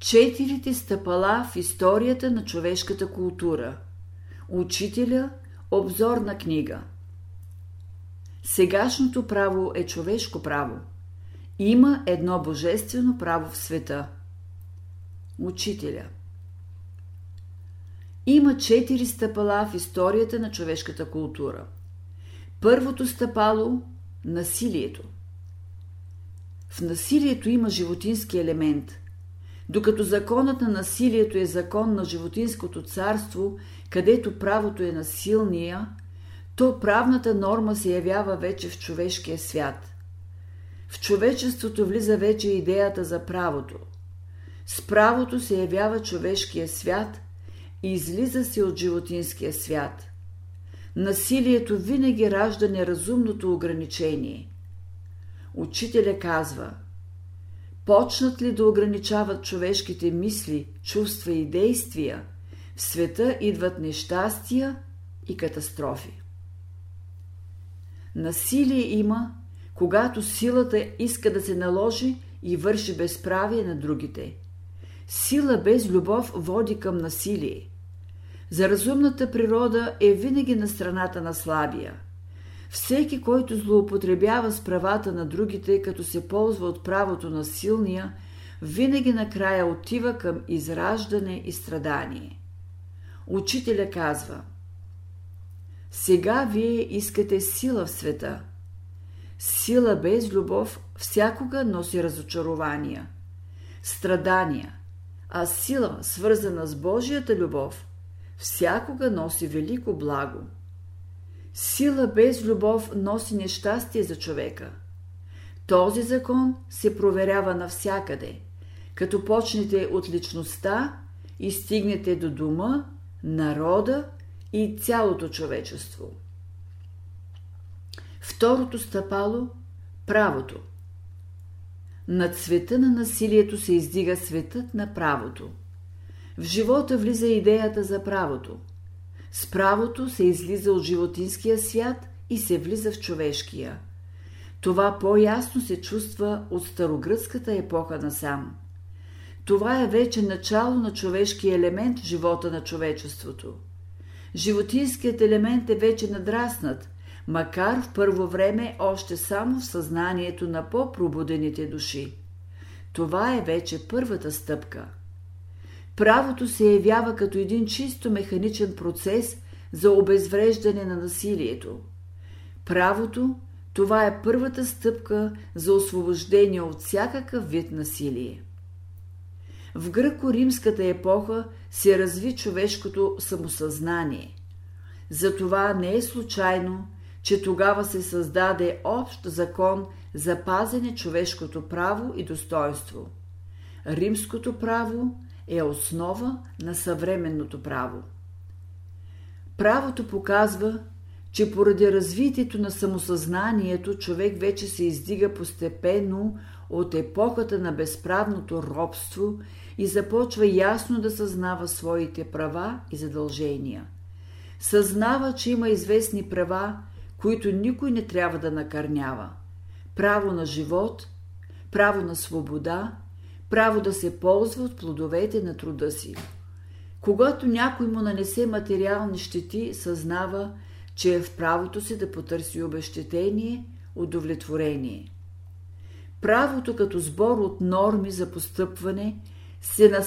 Четирите стъпала в историята на човешката култура. Учителя – обзорна книга. Сегашното право е човешко право. Има едно божествено право в света. Учителя Има четири стъпала в историята на човешката култура. Първото стъпало – насилието. В насилието има животински елемент. Докато законът на насилието е закон на животинското царство, където правото е на силния, то правната норма се явява вече в човешкия свят. В човечеството влиза вече идеята за правото. С правото се явява човешкия свят и излиза се от животинския свят. Насилието винаги ражда неразумното ограничение. Учителя казва Почнат ли да ограничават човешките мисли, чувства и действия, в света идват нещастия и катастрофи. Насилие има, когато силата иска да се наложи и върши безправие на другите. Сила без любов води към насилие. За разумната природа е винаги на страната на слабия. Всеки, който злоупотребява с правата на другите, като се ползва от правото на силния, винаги накрая отива към израждане и страдание. Учителя казва Сега вие искате сила в света. Сила без любов всякога носи разочарования, страдания, а сила, свързана с Божията любов, всякога носи велико благо. Сила без любов носи нещастие за човека. Този закон се проверява навсякъде, като почнете от личността и стигнете до дома, народа и цялото човечество. Второто стъпало – правото. Над света на насилието се издига светът на правото. В живота влиза идеята за правото. С правото се излиза от животинския свят и се влиза в човешкия. Това по-ясно се чувства от старогръцката епоха насам. Това е вече начало на човешкия елемент в живота на човечеството. Животинският елемент е вече надраснат, макар в първо време още само в съзнанието на по-пробудените души. Това е вече първата стъпка – правото се явява като един чисто механичен процес за обезвреждане на насилието. Правото – това е първата стъпка за освобождение от всякакъв вид насилие. В гръко-римската епоха се разви човешкото самосъзнание. Затова не е случайно, че тогава се създаде общ закон за пазене човешкото право и достоинство. Римското право е основа на съвременното право. Правото показва, че поради развитието на самосъзнанието човек вече се издига постепенно от епохата на безправното робство и започва ясно да съзнава своите права и задължения. Съзнава, че има известни права, които никой не трябва да накърнява. Право на живот, право на свобода, право да се ползва от плодовете на труда си. Когато някой му нанесе материални щети, съзнава, че е в правото си да потърси обещетение, удовлетворение. Правото като сбор от норми за постъпване се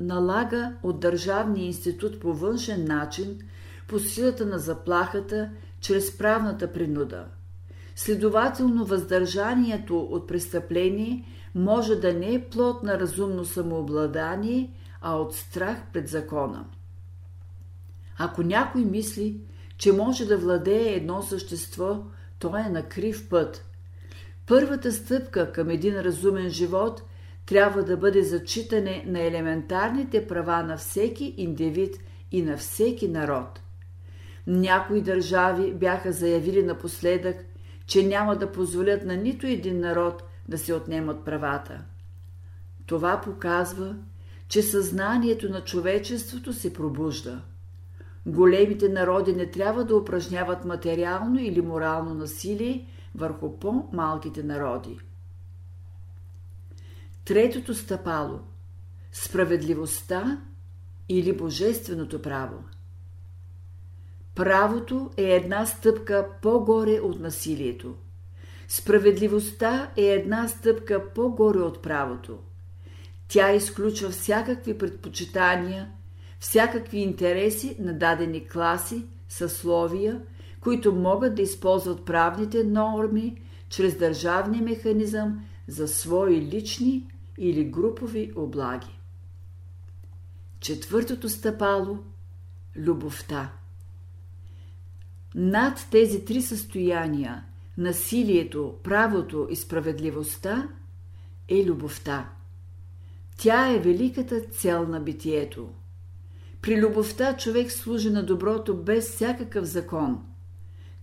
налага от Държавния институт по външен начин по силата на заплахата чрез правната принуда. Следователно, въздържанието от престъпление – може да не е плод на разумно самообладание, а от страх пред закона. Ако някой мисли, че може да владее едно същество, то е на крив път. Първата стъпка към един разумен живот трябва да бъде зачитане на елементарните права на всеки индивид и на всеки народ. Някои държави бяха заявили напоследък, че няма да позволят на нито един народ да се отнемат правата. Това показва, че съзнанието на човечеството се пробужда. Големите народи не трябва да упражняват материално или морално насилие върху по-малките народи. Третото стъпало Справедливостта или Божественото право. Правото е една стъпка по-горе от насилието. Справедливостта е една стъпка по-горе от правото. Тя изключва всякакви предпочитания, всякакви интереси на дадени класи, съсловия, които могат да използват правните норми чрез държавния механизъм за свои лични или групови облаги. Четвъртото стъпало – любовта. Над тези три състояния – насилието, правото и справедливостта – е любовта. Тя е великата цел на битието. При любовта човек служи на доброто без всякакъв закон.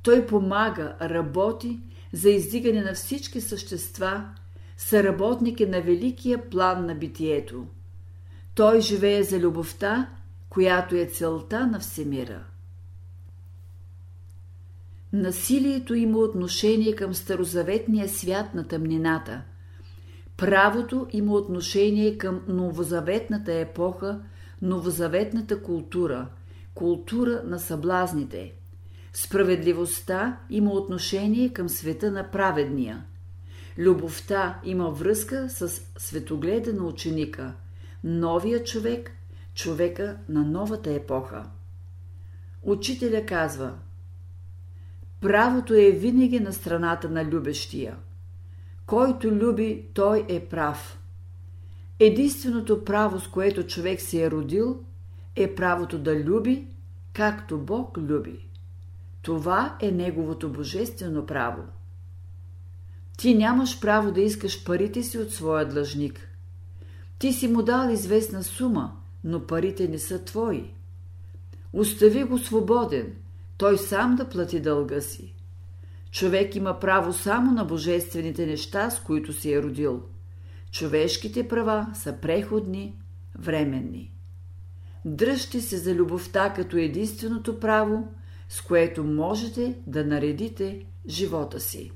Той помага, работи за издигане на всички същества, съработники на великия план на битието. Той живее за любовта, която е целта на всемира. Насилието има отношение към старозаветния свят на тъмнината. Правото има отношение към новозаветната епоха, новозаветната култура, култура на съблазните. Справедливостта има отношение към света на праведния. Любовта има връзка с светогледа на ученика, новия човек, човека на новата епоха. Учителя казва – Правото е винаги на страната на любещия. Който люби, той е прав. Единственото право, с което човек се е родил, е правото да люби, както Бог люби. Това е неговото божествено право. Ти нямаш право да искаш парите си от своя длъжник. Ти си му дал известна сума, но парите не са твои. Остави го свободен – той сам да плати дълга си. Човек има право само на божествените неща, с които си е родил. Човешките права са преходни, временни. Дръжте се за любовта като единственото право, с което можете да наредите живота си.